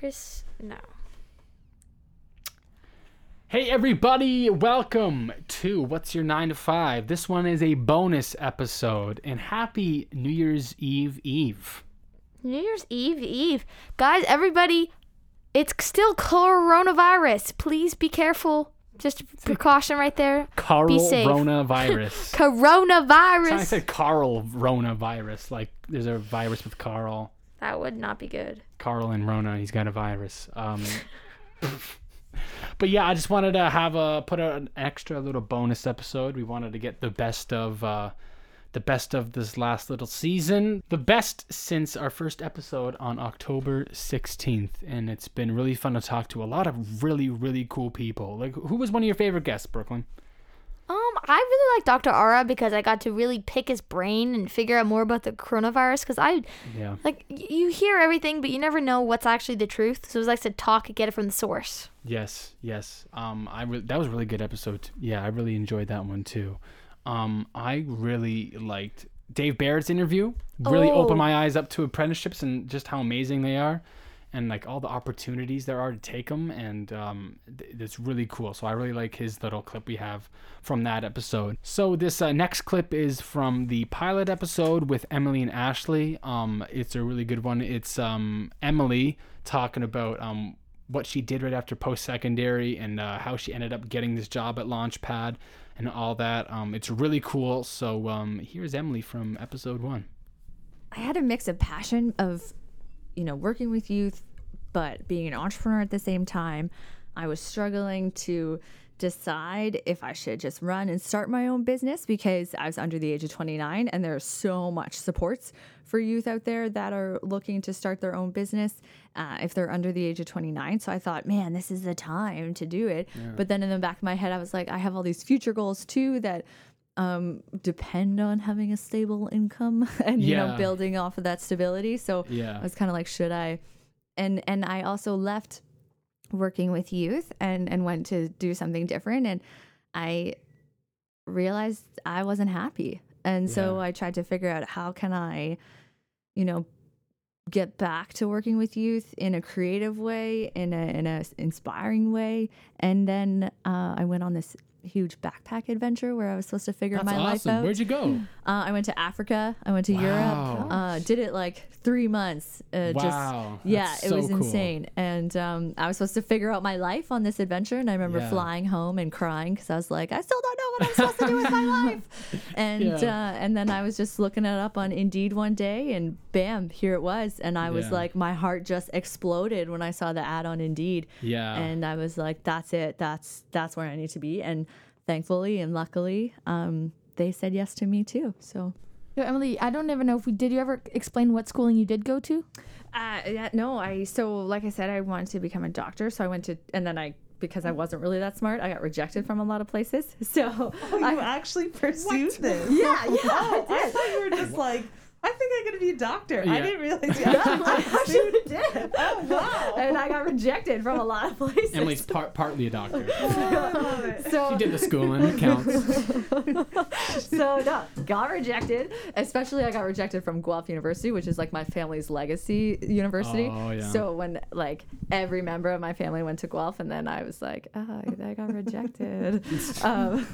Chris, no. Hey everybody, welcome to What's Your 9 to 5. This one is a bonus episode and happy New Year's Eve Eve. New Year's Eve, Eve. Guys, everybody, it's still coronavirus. Please be careful. Just a precaution right there. Carl safe. Coronavirus. I said Carl Ronavirus, like there's a virus with Carl. That would not be good. Carl and Rona, he's got a virus. Um, but yeah, I just wanted to have a put an extra little bonus episode. We wanted to get the best of uh, the best of this last little season, the best since our first episode on October 16th, and it's been really fun to talk to a lot of really really cool people. Like, who was one of your favorite guests, Brooklyn? Um, I really like Dr. Arra because I got to really pick his brain and figure out more about the coronavirus. Because I Yeah, like you hear everything, but you never know what's actually the truth. So it was nice to talk and get it from the source. Yes, yes. Um, I re- that was a really good episode. Yeah, I really enjoyed that one too. Um, I really liked Dave Barrett's interview. Really Oh. opened my eyes up to apprenticeships and just how amazing they are, and like all the opportunities there are to take them. And um, th- it's really cool. So I really like his little clip we have from that episode. So this uh, next clip is from the pilot episode with Emily and Ashley. Um, it's a really good one. It's um Emily talking about um what she did right after post secondary and uh, how she ended up getting this job at Launchpad and all that. Um, it's really cool. So um, here's Emily from episode one. I had a mix of passion of, you know, working with youth, but being an entrepreneur at the same time. I was struggling to decide if I should just run and start my own business because I was under the age of 29 and there's so much supports for youth out there that are looking to start their own business uh, if they're under the age of 29. So I thought, man, this is the time to do it. But then in the back of my head, I was like, I have all these future goals too that um, depend on having a stable income and you know building off of that stability. So Yeah. I was kind of like, should I? And and I also left working with youth and and went to do something different and I realized I wasn't happy. And so I tried to figure out how can I, you know, get back to working with youth in a creative way, in a in a inspiring way. And then uh, I went on this huge backpack adventure where I was supposed to figure That's my life out. Where'd you go? Uh, I went to Africa. I went to Wow. Europe. Uh, did it like three months. Uh, Wow, Just, yeah, it was cool. insane. And um, I was supposed to figure out my life on this adventure. And I remember Yeah. flying home and crying because I was like, I still don't know what I'm supposed to do with my life. And Yeah. uh, and then I was just looking it up on Indeed one day, and bam, here it was. And I was Yeah. like, my heart just exploded when I saw the ad on Indeed Yeah. and I was like, "That's it. That's that's where I need to be." And thankfully and luckily, um, they said yes to me too. So, Yo, Emily, I don't ever know if we did. You ever explain what schooling you did go to? uh, yeah, no, I so like I said, I wanted to become a doctor, so I went to, and then I because I wasn't really that smart, I got rejected from a lot of places. So, You I, actually pursued this. yeah, yeah, Oh, I I thought you were just like, I think I'm gonna be a doctor. Yeah. I didn't realize you actually I actually did. Oh wow! And I got rejected from a lot of places. Emily's part, partly a doctor. Oh, I love it. so She did the schooling. It counts. so no, got rejected. Especially I got rejected from Guelph University, which is like my family's legacy university. Oh, yeah. So when like every member of my family went to Guelph, and then I was like, oh, I got rejected. um,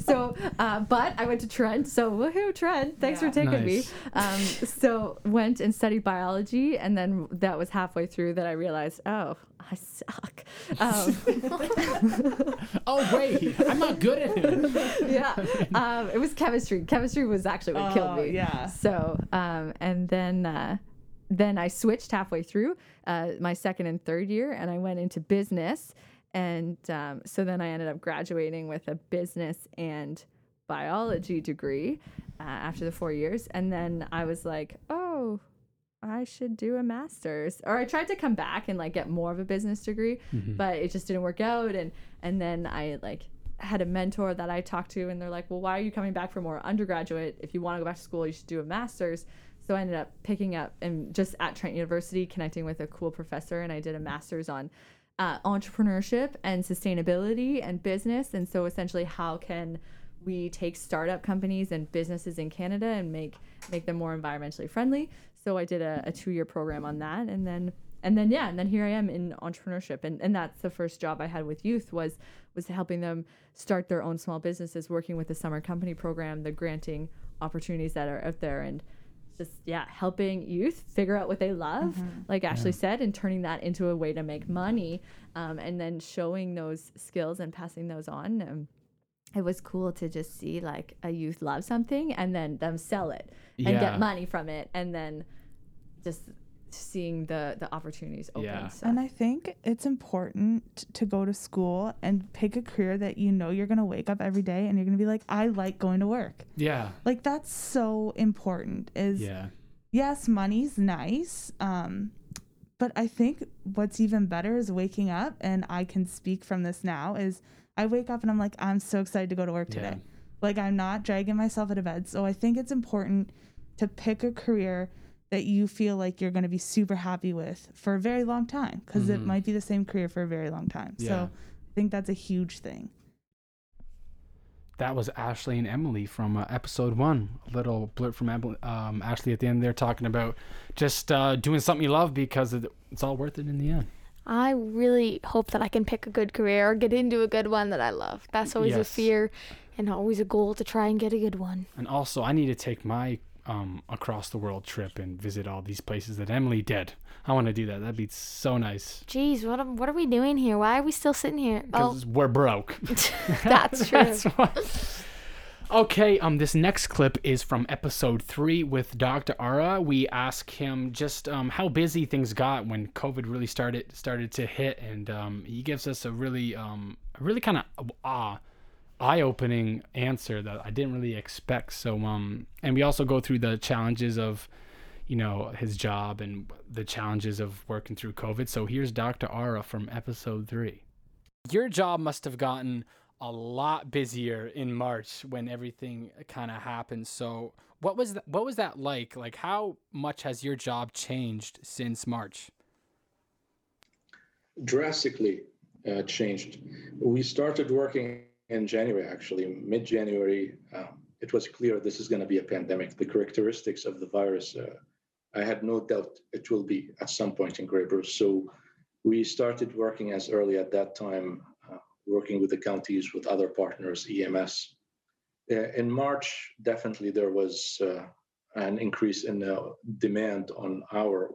so, uh, but I went to Trent. So woohoo, Trent! Thanks Yeah. for taking Nice. me. Um, so went and studied biology, and then that was halfway through that I realized, oh, I suck. Um, oh wait, I'm not good at it. yeah. Um, it was chemistry. Chemistry was actually what killed Oh, me. yeah. So, um, and then, uh, then I switched halfway through uh, my second and third year, and I went into business. And um, so then I ended up graduating with a business and biology degree uh, after the four years. And then I was like, oh, I should do a master's. Or I tried to come back and like get more of a business degree, but it just didn't work out. And and then I like had a mentor that I talked to, and they're like, well, why are you coming back for more undergraduate? If you want to go back to school, you should do a master's. So I ended up picking up and just at Trent University, connecting with a cool professor, and I did a master's on uh, entrepreneurship and sustainability and business. And so essentially, how can we take startup companies and businesses in Canada and make make them more environmentally friendly? So I did a, a two year program on that, and then and then yeah, and then here I am in entrepreneurship, and and that's the first job I had with youth was was helping them start their own small businesses, working with the summer company program, the granting opportunities that are out there, and just yeah, helping youth figure out what they love, like Ashley said, and turning that into a way to make money, um, and then showing those skills and passing those on. Um, it was cool to just see like a youth love something and then them sell it and Yeah. get money from it, and then just seeing the the opportunities open. Yeah. So. And I think it's important to go to school and pick a career that you know you're going to wake up every day and you're going to be like, I like going to work. Yeah. Like that's so important is Yeah. yes, money's nice. Um, but I think what's even better is waking up and I can speak from this now is I wake up and I'm like, I'm so excited to go to work Yeah. today. Like I'm not dragging myself out of bed. So I think it's important to pick a career that you feel like you're going to be super happy with for a very long time because it Mhm. might be the same career for a very long time. Yeah. So I think that's a huge thing. That was Ashley and Emily from uh, episode one. A little blurt from Emily, um, Ashley at the end there talking about just uh, doing something you love because it's all worth it in the end. I really hope that I can pick a good career or get into a good one that I love. That's always a fear and always a goal to try and get a good one. And also, I need to take my um, across the world trip and visit all these places that Emily did. I want to do that. That'd be so nice. Jeez, what what are we doing here? Why are we still sitting here? Oh, Because we're broke. that's true. That's. Okay, um, this next clip is from episode three with Dr. Arra. We ask him just um, how busy things got when COVID really started started to hit, and um, he gives us a really, um, really kind of ah, eye-opening answer that I didn't really expect. So, um, and we also go through the challenges of, you know, his job and the challenges of working through COVID. So here's Dr. Arra from episode three. Your job must have gotten a lot busier in March when everything kind of happened. So, what was that, what was that like? Like how much has your job changed since March? drastically uh, changed. We started working in January, actually, mid January. Um, it was clear this is going to be a pandemic. The characteristics of the virus, uh, I had no doubt it will be at some point in Grey Bruce. So we started working as early at that time, working with the counties, with other partners, EMS. Uh, in March, definitely there was uh, an increase in the demand on our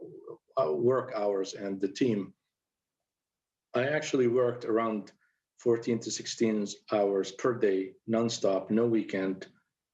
uh, work hours and the team. I actually worked around 14 to 16 hours per day, nonstop, no weekend,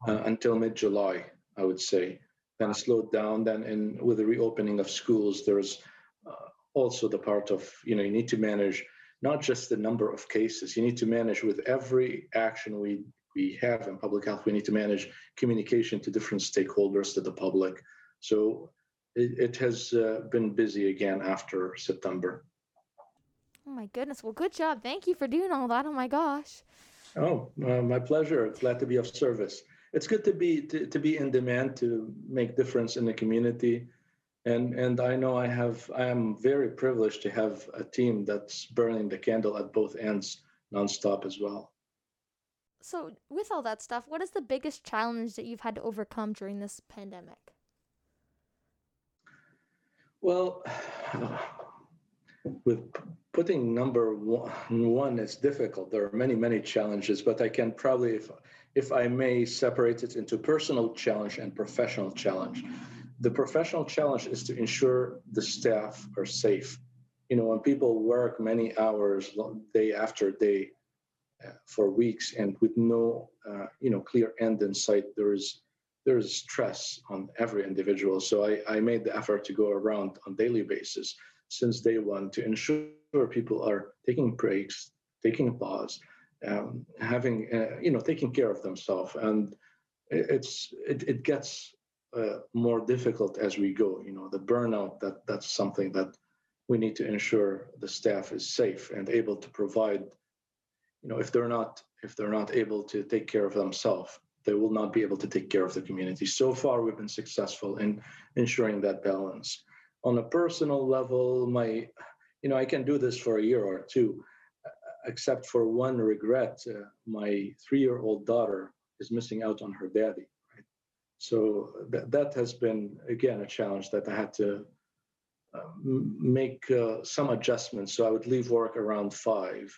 uh, until mid-July, I would say. Then slowed down. Then, in with the reopening of schools, there's uh, also the part of you know you need to manage not just the number of cases. You need to manage with every action we we have in public health. We need to manage communication to different stakeholders, to the public. So it, it has uh, been busy again after September. Oh my goodness. Well, good job. Thank you for doing all that. Oh my gosh. Oh, uh, my pleasure. Glad to be of service. It's good to be to, to be in demand to make difference in the community, and and I know I have I am very privileged to have a team that's burning the candle at both ends nonstop as well. So, with all that stuff, what is the biggest challenge that you've had to overcome during this pandemic? Well, with putting number one, one is difficult. There are many, many challenges, but I can probably, if, if I may, separate it into personal challenge and professional challenge. The professional challenge is to ensure the staff are safe. You know, when people work many hours, day after day, uh, for weeks, and with no, uh, you know, clear end in sight, there is there is stress on every individual. So I, I made the effort to go around on daily basis since day one to ensure people are taking breaks, taking a pause, um, having uh, you know taking care of themselves, and it's it, it gets uh, more difficult as we go. You know the burnout that that's something that we need to ensure the staff is safe and able to provide. You know if they're not if they're not able to take care of themselves, they will not be able to take care of the community. So far, we've been successful in ensuring that balance. On a personal level, my, you know, I can do this for a year or two, uh, except for one regret. Uh, my three-year-old daughter is missing out on her daddy. So that that has been again a challenge that I had to make uh, some adjustments. So I would leave work around five,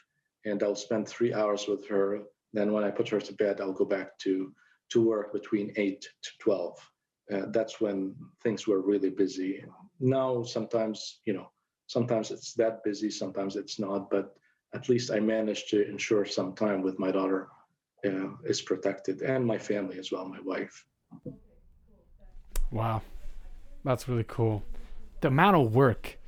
and I'll spend three hours with her. Then when I put her to bed, I'll go back to to work between eight to twelve. Uh, that's when things were really busy. Now sometimes you know sometimes it's that busy, sometimes it's not, but at least I managed to ensure some time with my daughter uh, is protected and my family as well, my wife. Wow, that's really cool. The amount of work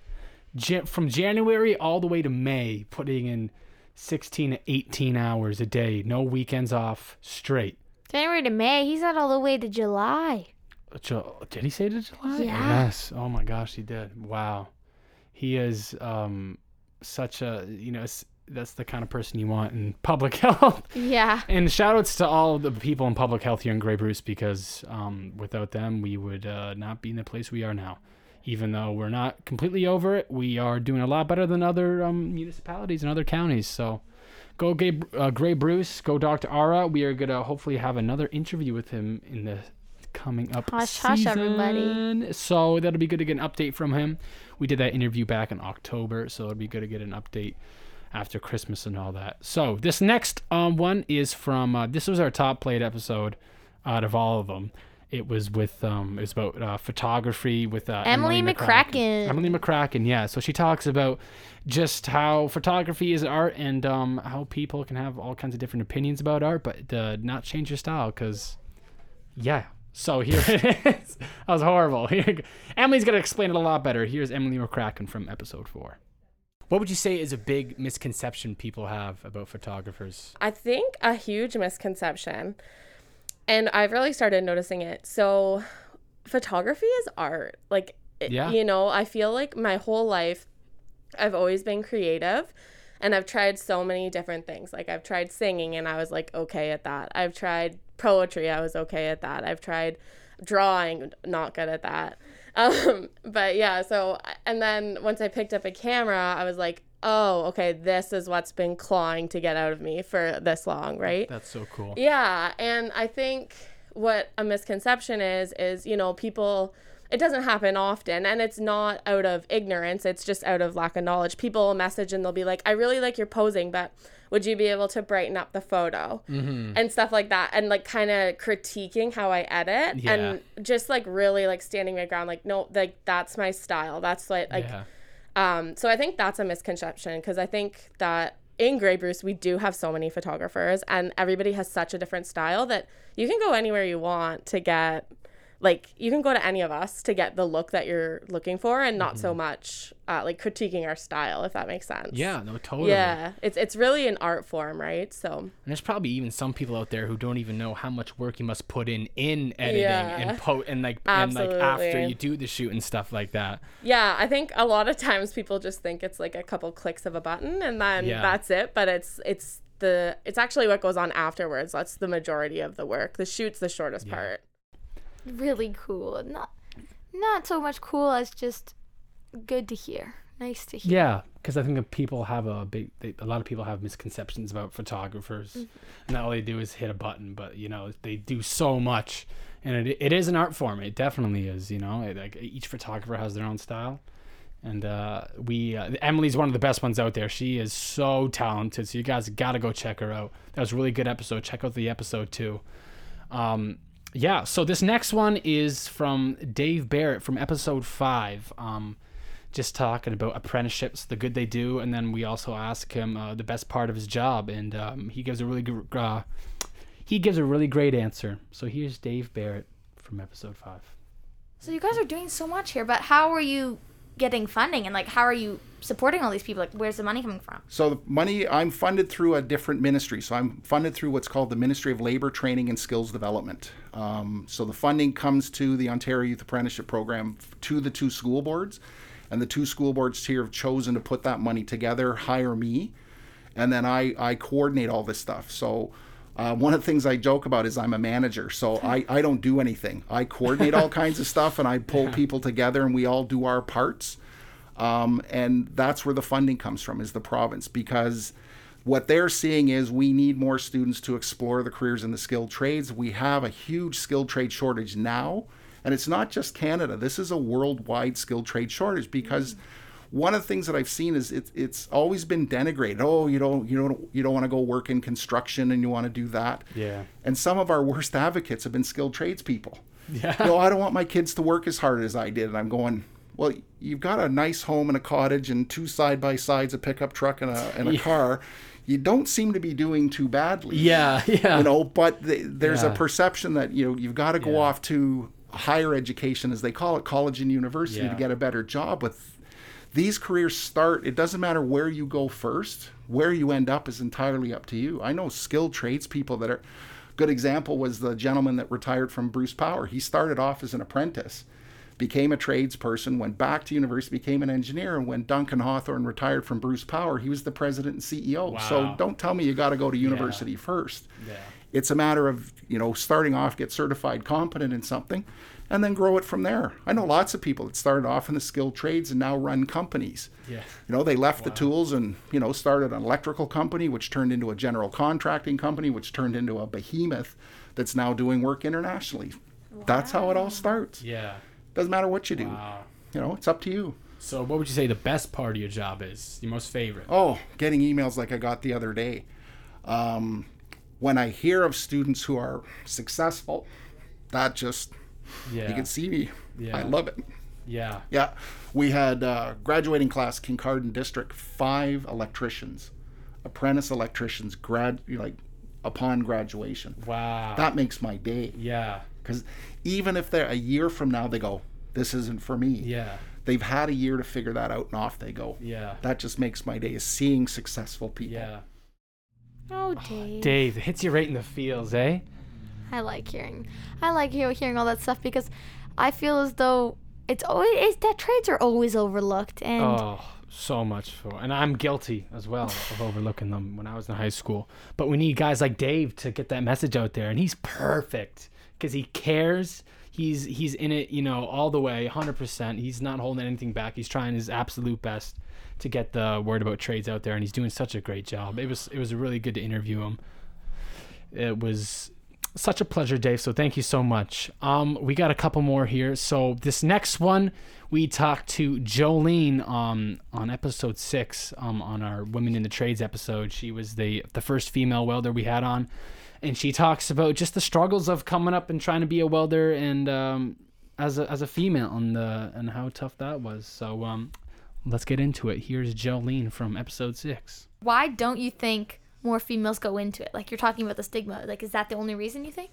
from January all the way to May, putting in 16 to 18 hours a day, no weekends off, straight. January to May. He's not all the way to July. Did he say to July? Yeah. Yes. Oh my gosh, he did. Wow. He is um such a you know s- that's the kind of person you want in public health. Yeah. And shout outs to all the people in public health here in Grey Bruce because um, without them, we would uh, not be in the place we are now. Even though we're not completely over it, we are doing a lot better than other um, municipalities and other counties. So go Gay, uh, Grey Bruce, go Dr. Arra. We are going to hopefully have another interview with him in the coming up Hush, hush, everybody. So that'll be good to get an update from him. We did that interview back in October, so it'll be good to get an update after Christmas and all that. So this next um, one is from uh, this was our top played episode out of all of them. It was with um, it was about uh, photography with uh, Emily McCracken. Emily McCracken, yeah. So she talks about just how photography is art and um, how people can have all kinds of different opinions about art, but uh, not change your style because, yeah. So here it is. that was horrible. Emily's gonna explain it a lot better. Here's Emily McCracken from episode four. What would you say is a big misconception people have about photographers? I think a huge misconception, and I've really started noticing it. So, photography is art. Like, eh, Yeah. you know, I feel like my whole life I've always been creative and I've tried so many different things. Like, I've tried singing and I was like, okay at that. I've tried poetry, I was okay at that. I've tried drawing, not good at that. Um, but yeah, so, and then once I picked up a camera, I was like, oh, okay, this is what's been clawing to get out of me for this long, right? That's so cool. Yeah, and I think what a misconception is is, you know, people it doesn't happen often and it's not out of ignorance, it's just out of lack of knowledge. People message and they'll be like, "I really like your posing, but would you be able to brighten up the photo?" Mm-hmm. and stuff like that and like kind of critiquing how I edit Yeah. and just like really like standing my ground like, "No, like that's my style. That's what like yeah. um, so I think that's a misconception because I think that in Grey Bruce we do have so many photographers and everybody has such a different style that you can go anywhere you want to get like you can go to any of us to get the look that you're looking for and not so much uh, like critiquing our style if that makes sense. Mm-hmm. Yeah, no, totally. Yeah, it's it's really an art form, right? So And there's probably even some people out there who don't even know how much work you must put in in editing Yeah. and po and like and like after you do the shoot and stuff like that. yeah, I think a lot of times people just think it's like a couple clicks of a button and then Yeah. that's it. But it's it's the it's actually what goes on afterwards. That's the majority of the work. The shoot's the shortest part. Really cool. Not not so much cool as just good to hear. Nice to hear. Yeah, because I think people have a big, they, a lot of people have misconceptions about photographers, and all they do is hit a button. But you know, they do so much, and it, it is an art form. It definitely is. You know, it, like each photographer has their own style, and uh, we uh, Emily's one of the best ones out there. She is so talented. So you guys got to go check her out. That was a really good episode. Check out the episode too. Um, yeah. So this next one is from Dave Barrett from episode five. Um, just talking about apprenticeships, the good they do, and then we also ask him uh, the best part of his job, and um, he gives a really good, uh, he gives a really great answer. So here's Dave Barrett from episode five. So you guys are doing so much here, but how are you getting funding and like how are you supporting all these people? Like where's the money coming from? So the money I'm funded through a different ministry. So I'm funded through what's called the Ministry of Labor Training and Skills Development. Um, so the funding comes to the Ontario Youth Apprenticeship Program to the two school boards, and the two school boards here have chosen to put that money together, hire me, and then I I coordinate all this stuff. So. Uh, one of the things I joke about is I'm a manager, so I, I don't do anything. I coordinate all kinds of stuff and I pull people together and we all do our parts. Um, and that's where the funding comes from is the province because what they're seeing is we need more students to explore the careers in the skilled trades we have a huge skilled trade shortage now And it's not just Canada. This is a worldwide skilled trade shortage because one of the things that I've seen is it's it's always been denigrated. Oh, you don't you don't you don't want to go work in construction and you want to do that. Yeah. And some of our worst advocates have been skilled tradespeople. Yeah. You know, I don't want my kids to work as hard as I did. And I'm going, well, you've got a nice home and a cottage and two side by sides, a pickup truck and a and a car. You don't seem to be doing too badly Yeah. Yeah. you know but th- there's Yeah. a perception that you know you've got to go Yeah. off to higher education as they call it college and university Yeah. to get a better job with these careers start it doesn't matter where you go first where you end up is entirely up to you i know skilled trades people that are good example was the gentleman that retired from bruce power he started off as an apprentice became a tradesperson, went back to university, became an engineer, and when Duncan Hawthorne retired from Bruce Power, he was the president and CEO. So don't tell me you got to go to university first. Yeah. It's a matter of, you know, starting off, get certified competent in something, and then grow it from there. I know lots of people that started off in the skilled trades and now run companies. Yeah. You know, they left the tools and, you know, started an electrical company, which turned into a general contracting company, which turned into a behemoth that's now doing work internationally. That's how it all starts. Yeah. Doesn't matter what you do. Wow. You know, it's up to you. So, what would you say the best part of your job is? Your most favorite? Oh, getting emails like I got the other day. Um, when I hear of students who are successful, that just, yeah. you can see me. Yeah. I love it. yeah. Yeah. We had uh, graduating class, Kincardine District, five electricians, apprentice electricians, grad like upon graduation. Wow. That makes my day. yeah. Because even if they're a year from now, they go, this isn't for me. Yeah. They've had a year to figure that out and off they go. Yeah. That just makes my day is seeing successful people. Yeah. Oh, Dave. Dave, it hits you right in the feels, eh? I like hearing. I like hear, hearing all that stuff because I feel as though it's always it's, that trades are always overlooked and Oh, so much for, and I'm guilty as well of overlooking them when I was in high school. But we need guys like Dave to get that message out there, and he's perfect because he cares. He's he's in it, you know, all the way, 100%. He's not holding anything back. He's trying his absolute best to get the word about trades out there, and he's doing such a great job. It was it was really good to interview him. It was such a pleasure, Dave. So thank you so much. Um, we got a couple more here. So this next one, we talked to Jolene um, on episode six um, on our Women in the Trades episode. She was the the first female welder we had on, and she talks about just the struggles of coming up and trying to be a welder and um, as a as a female and the and how tough that was. So um, let's get into it. Here's Jolene from episode six. why don't you think more females go into it? Like you're talking about the stigma. Like is that the only reason you think?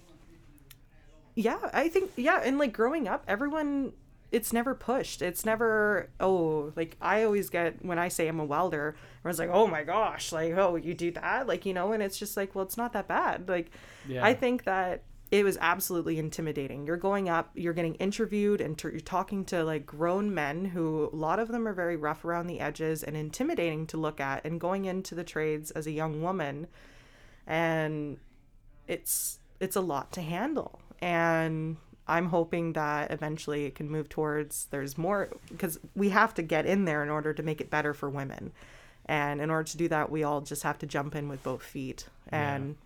Yeah, I think yeah, and like growing up, everyone it's never pushed. It's never oh, like I always get when I say I'm a welder, everyone's like, "Oh my gosh, like oh, you do that?" Like, you know, and it's just like, "Well, it's not that bad." Like Yeah. I think that it was absolutely intimidating. You're going up, you're getting interviewed, and t- you're talking to like grown men who a lot of them are very rough around the edges and intimidating to look at. And going into the trades as a young woman, and it's it's a lot to handle. And I'm hoping that eventually it can move towards there's more because we have to get in there in order to make it better for women. And in order to do that, we all just have to jump in with both feet and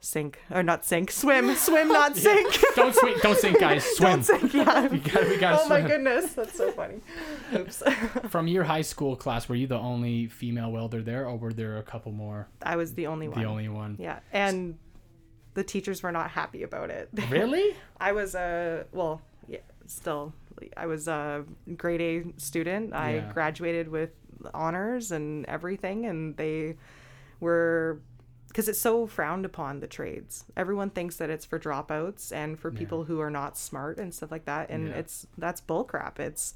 sink or not sink, swim, swim, not sink. Don't swing, don't sink, guys. Swim. Sink, yeah. We gotta, we gotta Oh my goodness, that's so funny. Oops. From your high school class, were you the only female welder there, or were there a couple more? I was the only one. The only one. Yeah, and the teachers were not happy about it. Really? I was a well, yeah, still I was a grade A student. I Yeah. graduated with honors and everything, and they were because it's so frowned upon the trades. Everyone thinks that it's for dropouts and for people who are not smart and stuff like that, and Yeah. it's that's bullcrap. It's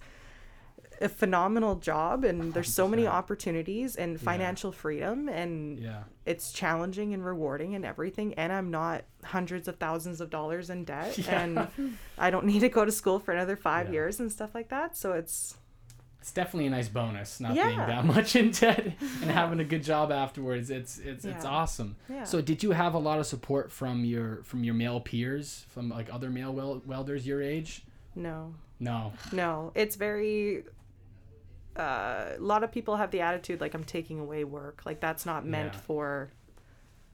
a phenomenal job and there's so many opportunities and financial freedom and Yeah. it's challenging and rewarding and everything and i'm not hundreds of thousands of dollars in debt and i don't need to go to school for another five Yeah. years and stuff like that so it's It's definitely a nice bonus not being that much in debt and having a good job afterwards. It's it's it's awesome. Yeah. So did you have a lot of support from your from your male peers, from like other male wel- welders your age? no No. no it's very uh, a lot of people have the attitude like i'm taking away work like that's not meant Yeah. for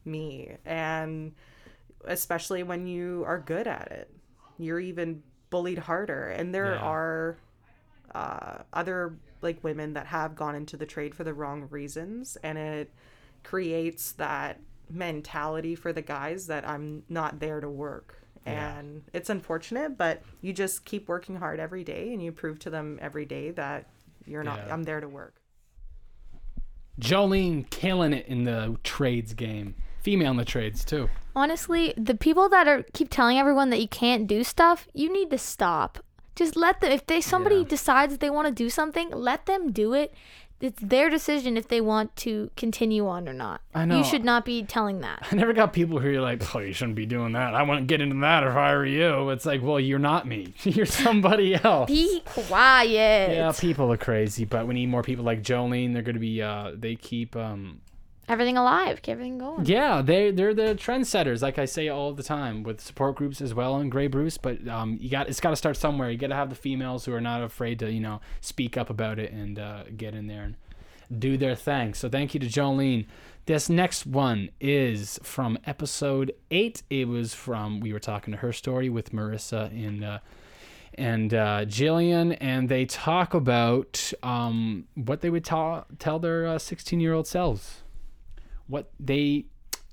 me and especially when you are good at it you're even bullied harder. And there Yeah. are uh, other like women that have gone into the trade for the wrong reasons, and it creates that mentality for the guys that I'm not there to work. Yeah. And it's unfortunate, but you just keep working hard every day and you prove to them every day that you're not Yeah. I'm there to work. Jolene killing it in the trades game. Female in the trades too. Honestly, the people that are keep telling everyone that you can't do stuff, you need to stop. Just let them. If they somebody Yeah. decides they want to do something, let them do it. It's their decision if they want to continue on or not. I know. You should not be telling that. I never got people who are like, oh, you shouldn't be doing that. I wouldn't get into that if I were you. It's like, well, you're not me. you're somebody else. Be quiet. yeah, people are crazy, but we need more people like Jolene. They're gonna be. Uh, they keep. Um, Everything alive. Keep everything going. yeah, they they're the trendsetters, like I say all the time, with support groups as well and Grey Bruce. But um, you got it's got to start somewhere. You got to have the females who are not afraid to you know speak up about it and uh, get in there and do their thing. So thank you to Jolene. This next one is from episode eight. It was from we were talking to her story with Marissa and uh, and uh, Jillian, and they talk about um, what they would ta- tell their 16 year old selves. What they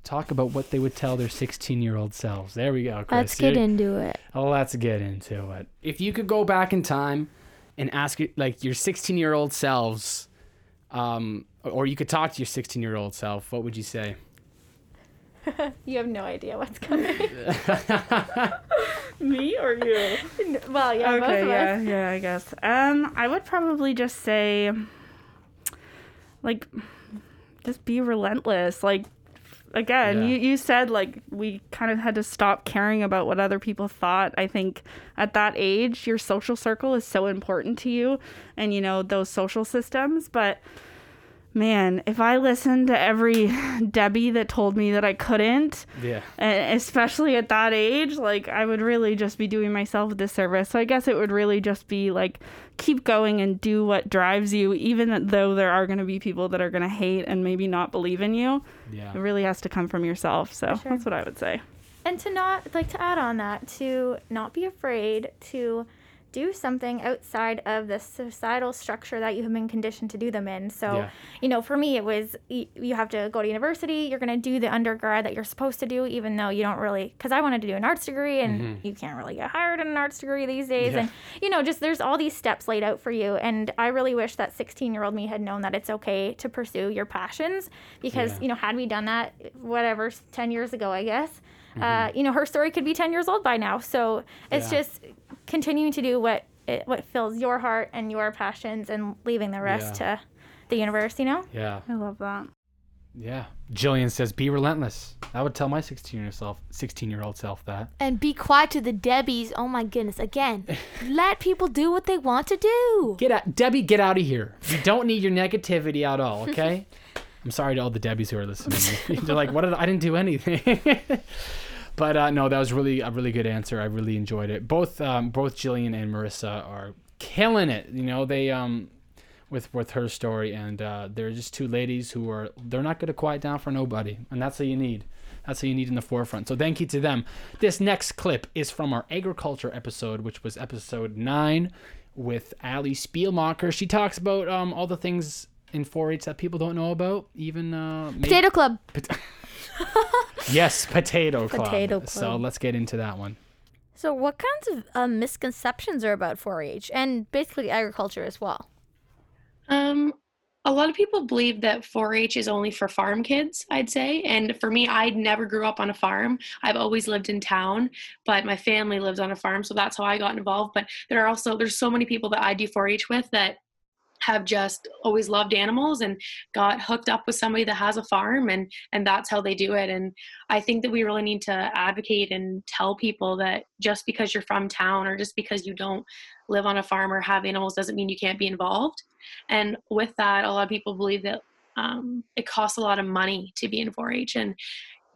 talk about what they would tell their 16 year old selves. There we go, Chris. Let's get You're- into it. Oh, let's get into it. If you could go back in time and ask like your 16 year old selves, um, or you could talk to your 16 year old self, what would you say? You have no idea what's coming. Me or you? well, yeah, both okay, of yeah, us. yeah, I guess. Um, I would probably just say, like, just be relentless. Like, again, Yeah. you you said like we kind of had to stop caring about what other people thought. I think at that age, your social circle is so important to you, and you know those social systems, but. Man, if I listened to every Debbie that told me that I couldn't, Yeah. and especially at that age like i would really just be doing myself a disservice so i guess it would really just be like keep going and do what drives you even though there are going to be people that are going to hate and maybe not believe in you Yeah. it really has to come from yourself so sure. that's what i would say And to not, like, to add on that, to not be afraid to do something outside of the societal structure that you have been conditioned to do them in. So, Yeah. you know, for me, it was y- you have to go to university, you're going to do the undergrad that you're supposed to do, even though you don't really, because I wanted to do an arts degree and you can't really get hired in an arts degree these days. Yeah. And, you know, just there's all these steps laid out for you. And I really wish that 16 year old me had known that it's okay to pursue your passions because, Yeah. you know, had we done that, whatever, 10 years ago, I guess, uh, you know, her story could be 10 years old by now. So it's Yeah. just continuing to do what it, what fills your heart and your passions and leaving the rest to the universe, you know? Yeah. i love that Yeah. Jillian says, be relentless. I would tell my 16 year self, 16 year old self that. And be quiet to the Debbies. Oh my goodness. Again, let people do what they want to do. Get out, Debbie, get out of here. You don't need your negativity at all, okay? I'm sorry to all the Debbies who are listening. They're like, what did I, I didn't do anything. But uh, no, that was really a really good answer. I really enjoyed it. Both um, both Jillian and Marissa are killing it. You know, they um with with her story and uh, they're just two ladies who are they're not going to quiet down for nobody, and that's what you need. That's what you need in the forefront. So thank you to them. This next clip is from our agriculture episode, which was episode nine with Ali Spielmacher. She talks about um, all the things in 4-H that people don't know about, even uh, maybe- Potato Club. Yes, Potato Club. Potato So let's get into that one. So, what kinds of uh, misconceptions are about 4 H and basically agriculture as well? Um, a lot of people believe that 4-H is only for farm kids, I'd say. And for me, I never grew up on a farm. I've always lived in town, but my family lives on a farm, so that's how I got involved. But there are also there's so many people that I do 4-H with that have just always loved animals and got hooked up with somebody that has a farm and and that's how they do it. And i think that we really need to advocate and tell people that just because you're from town or just because you don't live on a farm or have animals doesn't mean you can't be involved. And with that a lot of people believe that um, it costs a lot of money to be in 4-h and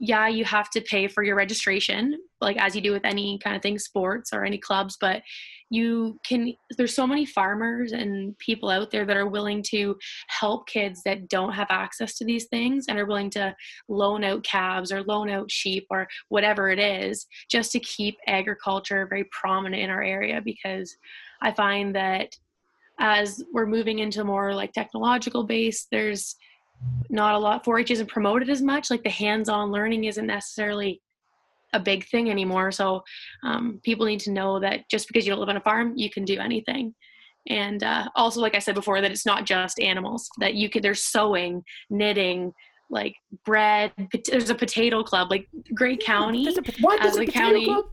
yeah, you have to pay for your registration, like as you do with any kind of thing, sports or any clubs, but you can there's so many farmers and people out there that are willing to help kids that don't have access to these things and are willing to loan out calves or loan out sheep or whatever it is just to keep agriculture very prominent in our area because i find that as we're moving into more like technological base there's not a lot 4-h isn't promoted as much like the hands-on learning isn't necessarily a big thing anymore. So um, people need to know that just because you don't live on a farm, you can do anything. And uh, also, like I said before, that it's not just animals. That you could there's sewing, knitting, like bread. pot- There's a potato club. Like Grey County what? as a a potato county club?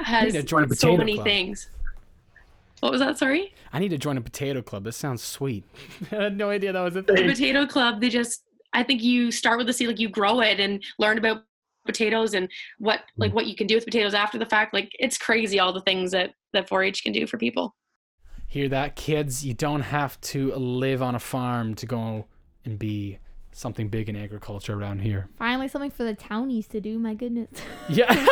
has need to join a so many club. things. What was that? Sorry. I need to join a potato club. This sounds sweet. I had no idea that was a the thing. potato club they just i think you start with the seed like you grow it and learn about potatoes and what like what you can do with potatoes after the fact like it's crazy all the things that that 4-h can do for people Hear that, kids? You don't have to live on a farm to go and be something big in agriculture around here. Finally, something for the townies to do. My goodness. Yeah.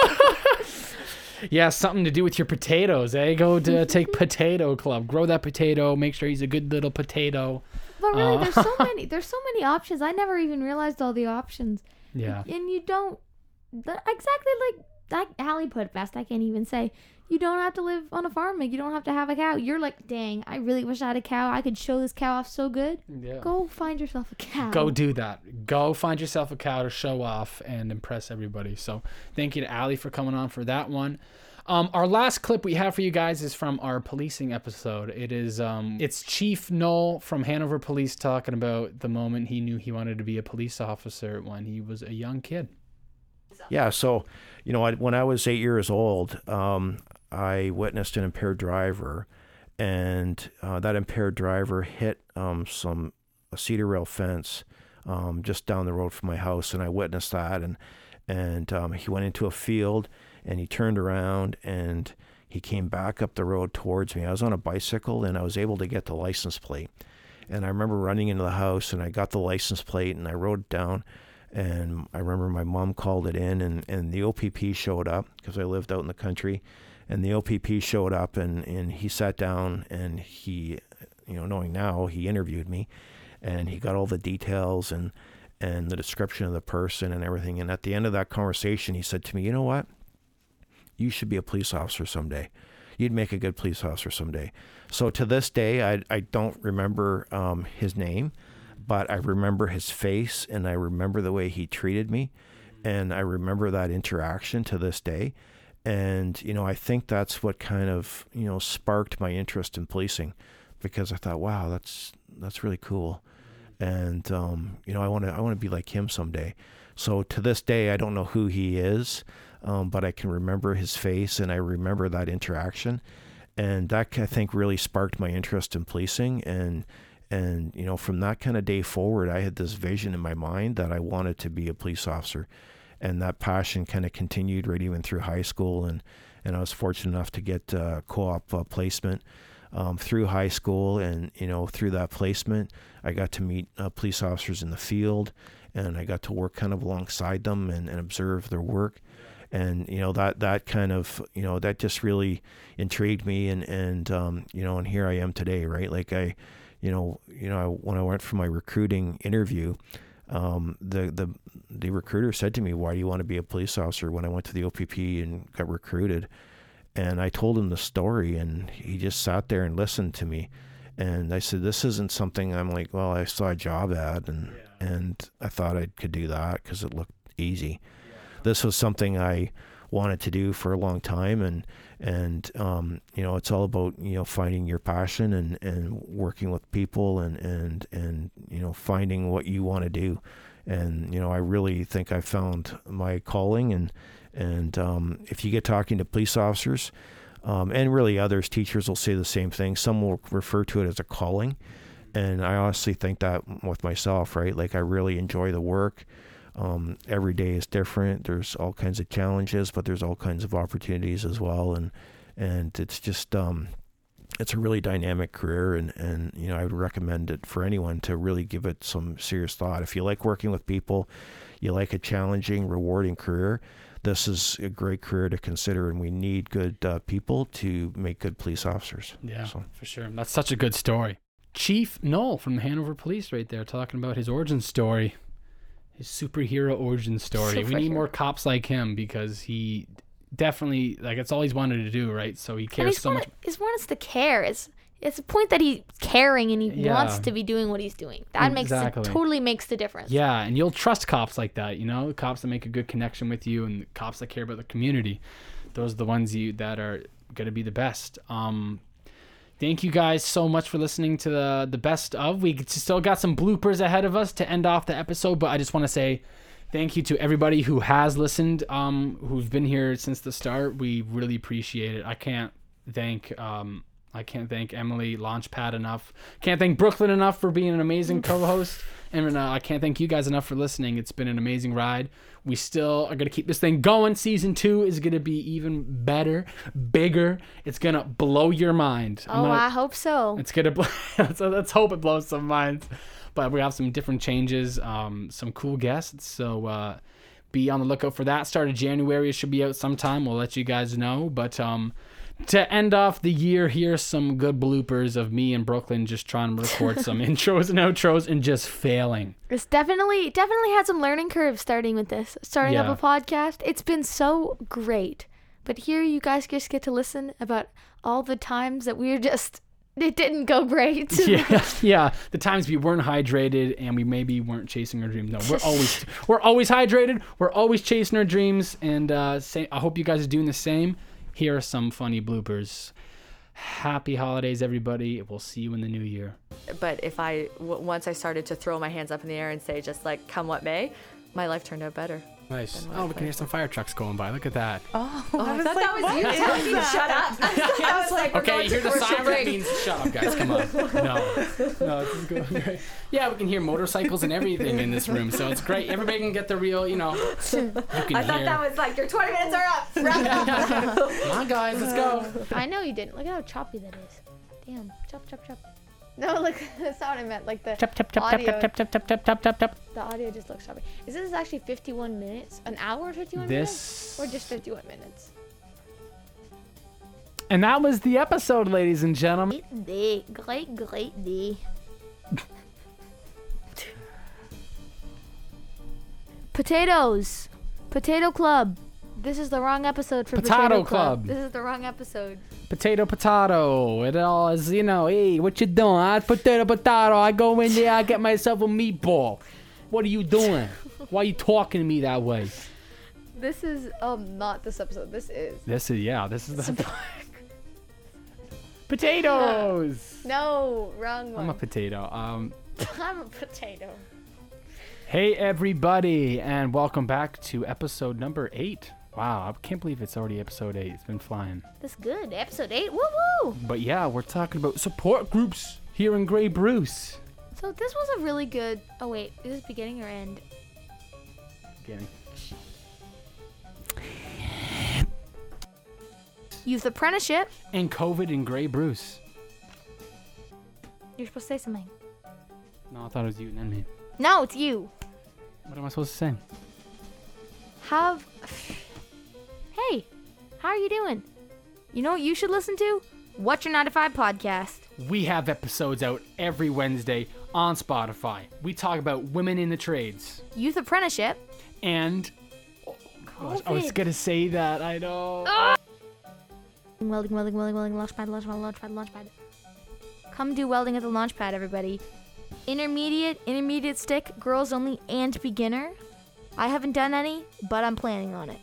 yeah, something to do with your potatoes, eh? Go to take potato club. Grow that potato. Make sure he's a good little potato. But really, Uh, there's so many. There's so many options. I never even realized all the options. Yeah. And you don't. Exactly like that. Hallie put it best. I can't even say. You don't have to live on a farm. Like you don't have to have a cow. You're like, dang, I really wish I had a cow. I could show this cow off so good. Yeah. Go find yourself a cow. Go do that. Go find yourself a cow to show off and impress everybody. So thank you to Allie for coming on for that one. Um, our last clip we have for you guys is from our policing episode. It is um, it's Chief Knoll from Hanover Police talking about the moment he knew he wanted to be a police officer when he was a young kid. Yeah, so you know, I, when I was eight years old, um, I witnessed an impaired driver, and uh, that impaired driver hit um, some a cedar rail fence um, just down the road from my house, and I witnessed that, and and um, he went into a field, and he turned around, and he came back up the road towards me. I was on a bicycle, and I was able to get the license plate, and I remember running into the house, and I got the license plate, and I wrote it down and I remember my mom called it in, and, and the OPP showed up because I lived out in the country, and the OPP showed up, and, and he sat down, and he, you know, knowing now, he interviewed me, and he got all the details and and the description of the person and everything, and at the end of that conversation, he said to me, you know what, you should be a police officer someday. You'd make a good police officer someday. So to this day, I, I don't remember um, his name, but I remember his face and I remember the way he treated me. And I remember that interaction to this day. And, you know, I think that's what kind of, you know, sparked my interest in policing because I thought, wow, that's, that's really cool. And, um, you know, I want to, I want to be like him someday. So to this day, I don't know who he is, um, but I can remember his face and I remember that interaction. And that, I think, really sparked my interest in policing. And, and, you know, from that kind of day forward, I had this vision in my mind that I wanted to be a police officer. And that passion kind of continued right even through high school. And, and I was fortunate enough to get uh, co op uh, placement um, through high school. And, you know, through that placement, I got to meet uh, police officers in the field and I got to work kind of alongside them and, and observe their work and you know that that kind of you know that just really intrigued me and and um, you know and here I am today right like I you know you know when I went for my recruiting interview um, the the the recruiter said to me why do you want to be a police officer? when I went to the OPP and got recruited. And I told him the story and he just sat there and listened to me. And I said this isn't something I'm like well I saw a job ad and and I thought I could do that because it looked easy. This was something I wanted to do for a long time and and um, you know it's all about you know finding your passion and and working with people and and and you know finding what you want to do and you know I really think I found my calling and and um, if you get talking to police officers um, and really others teachers will say the same thing some will refer to it as a calling and I honestly think that with myself right like I really enjoy the work um, every day is different. There's all kinds of challenges, but there's all kinds of opportunities as well. And and it's just um, it's a really dynamic career, and and you know I would recommend it for anyone to really give it some serious thought. If you like working with people, you like a challenging, rewarding career. This is a great career to consider, and we need good uh, people to make good police officers. Yeah, So- for sure. That's such a good story. Chief Knoll from the Hanover Police, right there, talking about his origin story, his superhero origin story. We need more cops like him because he definitely like it's all he's wanted to do, right? So he cares so much. he's want us to care. It's it's a point that he's caring and he wants to be doing what he's doing. That makes Exactly. it totally makes the difference. Yeah, and you'll trust cops like that, you know, cops that make a good connection with you and cops that care about the community. Those are the ones you that are gonna be the best. Um, thank you guys so much for listening to the the best of. We still got some bloopers ahead of us to end off the episode, but I just want to say thank you to everybody who has listened, um, who's been here since the start. We really appreciate it. I can't thank um, I can't thank Emily Launchpad enough. Can't thank Brooklyn enough for being an amazing co-host, and uh, I can't thank you guys enough for listening. It's been an amazing ride. We still are gonna keep this thing going. Season two is gonna be even better, bigger. It's gonna blow your mind. I'm Oh, I hope so. it's gonna blow. so let's hope it blows some minds. But we have some different changes, um, some cool guests. So uh, be on the lookout for that. Start of January, it should be out sometime. We'll let you guys know. But um, to end off the year, here's some good bloopers of me and Brooklyn just trying to record some intros and outros and just failing. It's definitely definitely had some learning curves starting with this. Starting Yeah. up a podcast. It's been so great. But here you guys just get to listen about all the times that we're just it didn't go great. yeah, yeah. The times we weren't hydrated and we maybe weren't chasing our dreams. No, we're always we're always hydrated. We're always chasing our dreams, and uh, say, I hope you guys are doing the same. Here are some funny bloopers. Happy holidays, everybody. We'll see you in the new year. But if I w- once I started to throw my hands up in the air and say just like come what may, my life turned out better. Nice. Oh, we can hear some fire trucks going by. Look at that. Oh, oh I, thought that was you telling me shut up. I was like, we're Okay, going you to hear the commercial siren? That break. means shut up, guys. Come on. No, no, this is going great. Yeah, we can hear motorcycles and everything in this room, so it's great. Everybody can get the real, you know. You can I thought hear. that was like your 20 minutes are up. Wrap up. Come on, guys, let's go. I know you didn't. Look at how choppy that is. Damn. Chop chop chop. No, look, that's not what I meant. Like the Chop, chop, chop, chop, audio. chop, chop, chop, chop, chop, chop, chop. The audio just looks choppy. Is this actually 51 minutes? An hour and 51 This- minutes? Or just 51 minutes? And that was the episode, ladies and gentlemen. Great day. Great, great day. Potatoes. Potato Club. This is the wrong episode for Potato Potato, Club. This is the wrong episode. Potato, potato. It all is, you know, hey, what you doing? I potato, potato. I go in there, I get myself a meatball. What are you doing? Why are you talking to me that way? This is um not this episode. This is. This is, yeah, this is the. Potatoes! No, wrong one. I'm a potato. Um, I'm a potato. hey, everybody, and welcome back to episode number eight. Wow, I can't believe it's already episode eight. It's been flying. That's good. Episode 8. Woo woo! But yeah, we're talking about support groups here in Grey Bruce. So this was a really good. Oh wait, is this beginning or end? Beginning. Youth apprenticeship. And COVID in Grey Bruce. You're supposed to say something. No, I thought it was you and then me. No, it's you. What am I supposed to say? Have. How are you doing? You know what you should listen to? What's Your 9 to 5 podcast. We have episodes out every Wednesday on Spotify. We talk about women in the trades. Youth apprenticeship. And oh, gosh, I was gonna say that. I know. Ah! Welding, welding, welding, welding, launchpad, launchpad, launchpad, launchpad. Come do welding at the launchpad, everybody. Intermediate, intermediate stick, girls only, and beginner. I haven't done any, but I'm planning on it.